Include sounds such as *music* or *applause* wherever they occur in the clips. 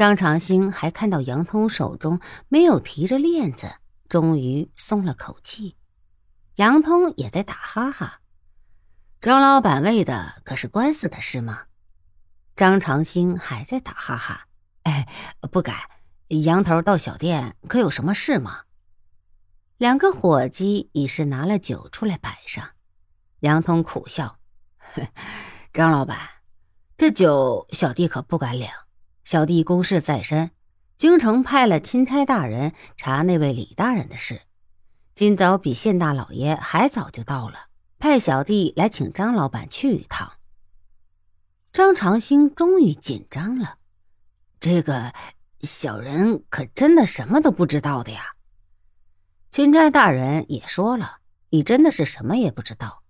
张长兴还看到杨通手中没有提着链子，终于松了口气。杨通也在打哈哈：“张老板为的可是官司的事吗？”张长兴还在打哈哈：“哎，不敢。杨头到小店可有什么事吗？”两个伙计已是拿了酒出来摆上。杨通苦笑：“ *laughs* 张老板，这酒小弟可不敢领。小弟公事在身，京城派了钦差大人查那位李大人的事。今早比县大老爷还早就到了，派小弟来请张老板去一趟。”张长兴终于紧张了：“这个小人可真的什么都不知道的呀。”钦差大人也说了：“你真的是什么也不知道，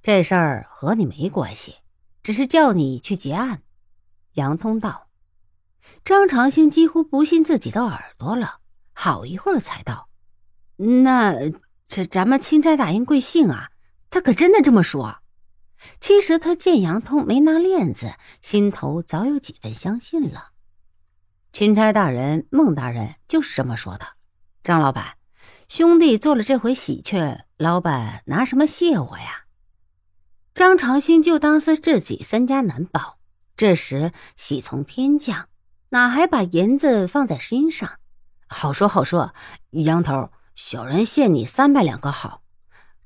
这事儿和你没关系，只是叫你去结案。”杨通道。张长兴几乎不信自己的耳朵了，好一会儿才道：“那这咱们钦差大人贵姓啊？他可真的这么说？”其实他见杨通没拿链子，心头早有几分相信了。钦差大人孟大人就是这么说的，张老板。兄弟做了这回喜鹊，老板拿什么谢我呀？张长兴就当是自己身家难保，这时喜从天降，哪还把银子放在心上？好说好说，杨头，小人谢你三百两个好。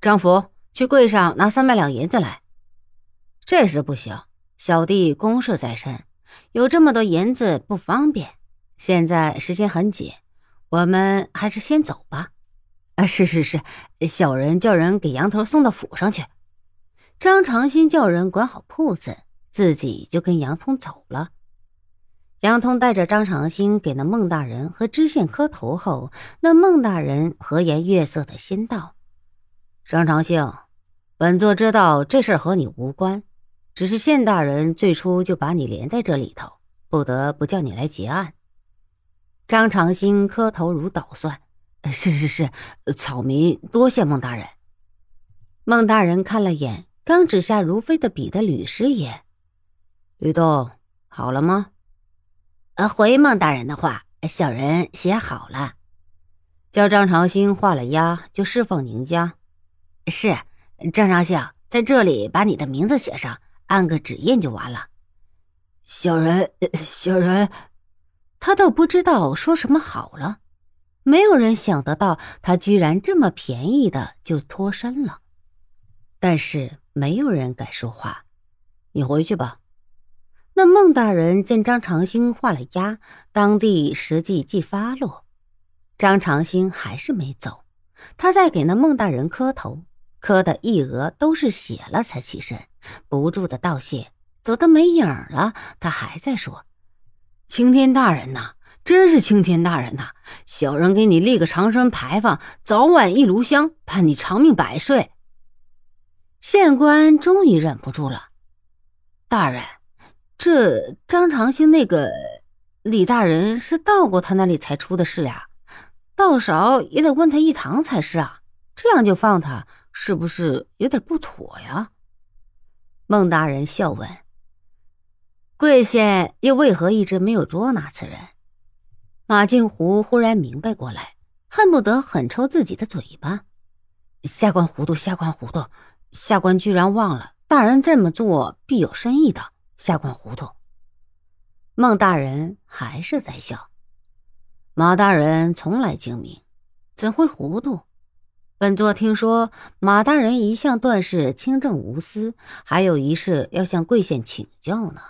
张福去柜上拿三百两银子来。这时不行，小弟公事在身，有这么多银子不方便。现在时间很紧，我们还是先走吧。啊，是是是，小人叫人给杨头送到府上去。张长兴叫人管好铺子，自己就跟杨通走了。杨通带着张长兴给那孟大人和知县磕头后，那孟大人和颜悦色的先道：“张长兴，本座知道这事和你无关，只是县大人最初就把你连在这里头，不得不叫你来结案。”张长兴磕头如捣蒜。是是是，草民多谢孟大人。孟大人看了眼刚指下如飞的笔的吕师爷，吕洞好了吗？呃，回孟大人的话，小人写好了。叫张长兴画了押，就释放宁家。是，张长兴在这里把你的名字写上，按个指印就完了。小人，小人，他倒不知道说什么好了。没有人想得到，他居然这么便宜的就脱身了。但是没有人敢说话。你回去吧。那孟大人见张长兴画了押，当地实际即发落。张长兴还是没走，他在给那孟大人磕头，磕的一额都是血了，才起身，不住的道谢。走的没影了，他还在说：“青天大人呐。”真是青天大人呐！小人给你立个长生牌坊，早晚一炉香，盼你长命百岁。县官终于忍不住了：“大人，这张长兴那个李大人是到过他那里才出的事呀，到少也得问他一堂才是啊。这样就放他，是不是有点不妥呀？”孟大人笑问：“贵县又为何一直没有捉拿此人？”马静湖忽然明白过来，恨不得狠抽自己的嘴巴。下官糊涂，下官糊涂，下官居然忘了大人这么做必有深意的。下官糊涂。孟大人还是在笑。马大人从来精明，怎会糊涂？本座听说马大人一向断事清正无私，还有一事要向贵县请教呢。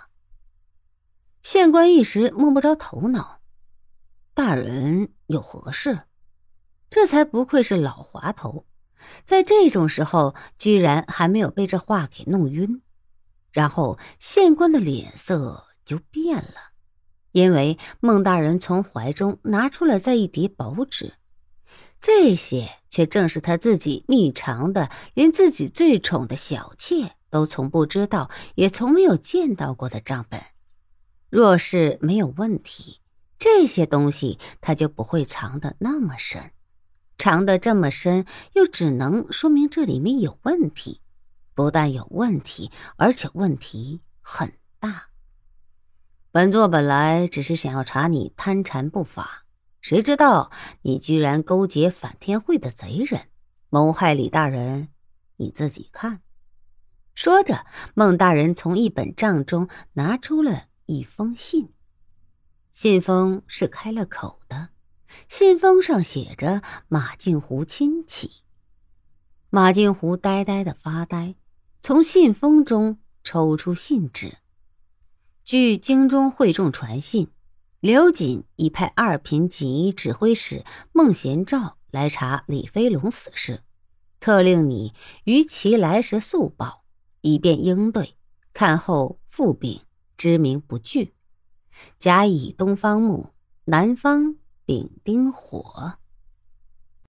县官一时摸不着头脑。大人有何事？这才不愧是老滑头，在这种时候居然还没有被这话给弄晕。然后县官的脸色就变了，因为孟大人从怀中拿出了这一叠薄纸，这些却正是他自己秘藏的，连自己最宠的小妾都从不知道，也从没有见到过的账本。若是没有问题。这些东西他就不会藏得那么深，藏得这么深，又只能说明这里面有问题。不但有问题，而且问题很大。本座本来只是想要查你贪禅不法，谁知道你居然勾结反天会的贼人，谋害李大人。你自己看。说着，孟大人从一本账中拿出了一封信，信封是开了口的，信封上写着“马镜湖亲戚”。马镜湖呆呆的发呆，从信封中抽出信纸。据京中会众传信，刘瑾已派二品锦衣指挥使孟贤照来查李飞龙死事，特令你于其来时速报，以便应对。看后复禀，知名不惧。甲乙东方木，南方丙丁火。